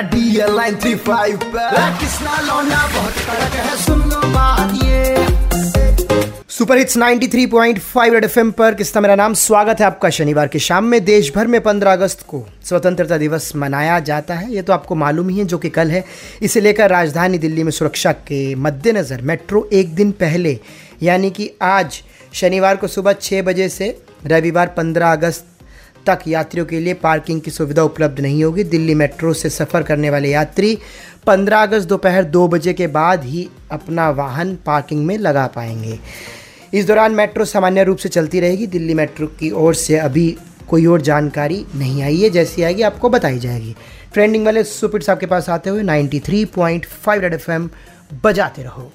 DL nine three five Kisna लौंडा बहुत कड़क है सुन लो बात ये सुपर हिट्स 93.5 रेड एफएम पर किस्ता मेरा नाम? स्वागत है आपका शनिवार की शाम में देश भर में 15 अगस्त को स्वतंत्रता दिवस मनाया जाता है। ये तो आपको मालूम ही है जो कि कल है। इसे लेकर राजधानी दिल्ली में सुरक्षा के मद्देनज़र मेट्रो एक दिन पहले यानी कि आज शनिवार को सुबह छः बजे से रविवार 15 अगस्त तक यात्रियों के लिए पार्किंग की सुविधा उपलब्ध नहीं होगी। दिल्ली मेट्रो से सफ़र करने वाले यात्री 15 अगस्त दोपहर दो बजे के बाद ही अपना वाहन पार्किंग में लगा पाएँगे। इस दौरान मेट्रो सामान्य रूप से चलती रहेगी। दिल्ली मेट्रो की ओर से अभी कोई और जानकारी नहीं आई है, जैसी आएगी, आपको बताई जाएगी। ट्रेंडिंग वाले सुपिट साहब के पास आते हुए 93.5 रेड एफएम बजाते रहो।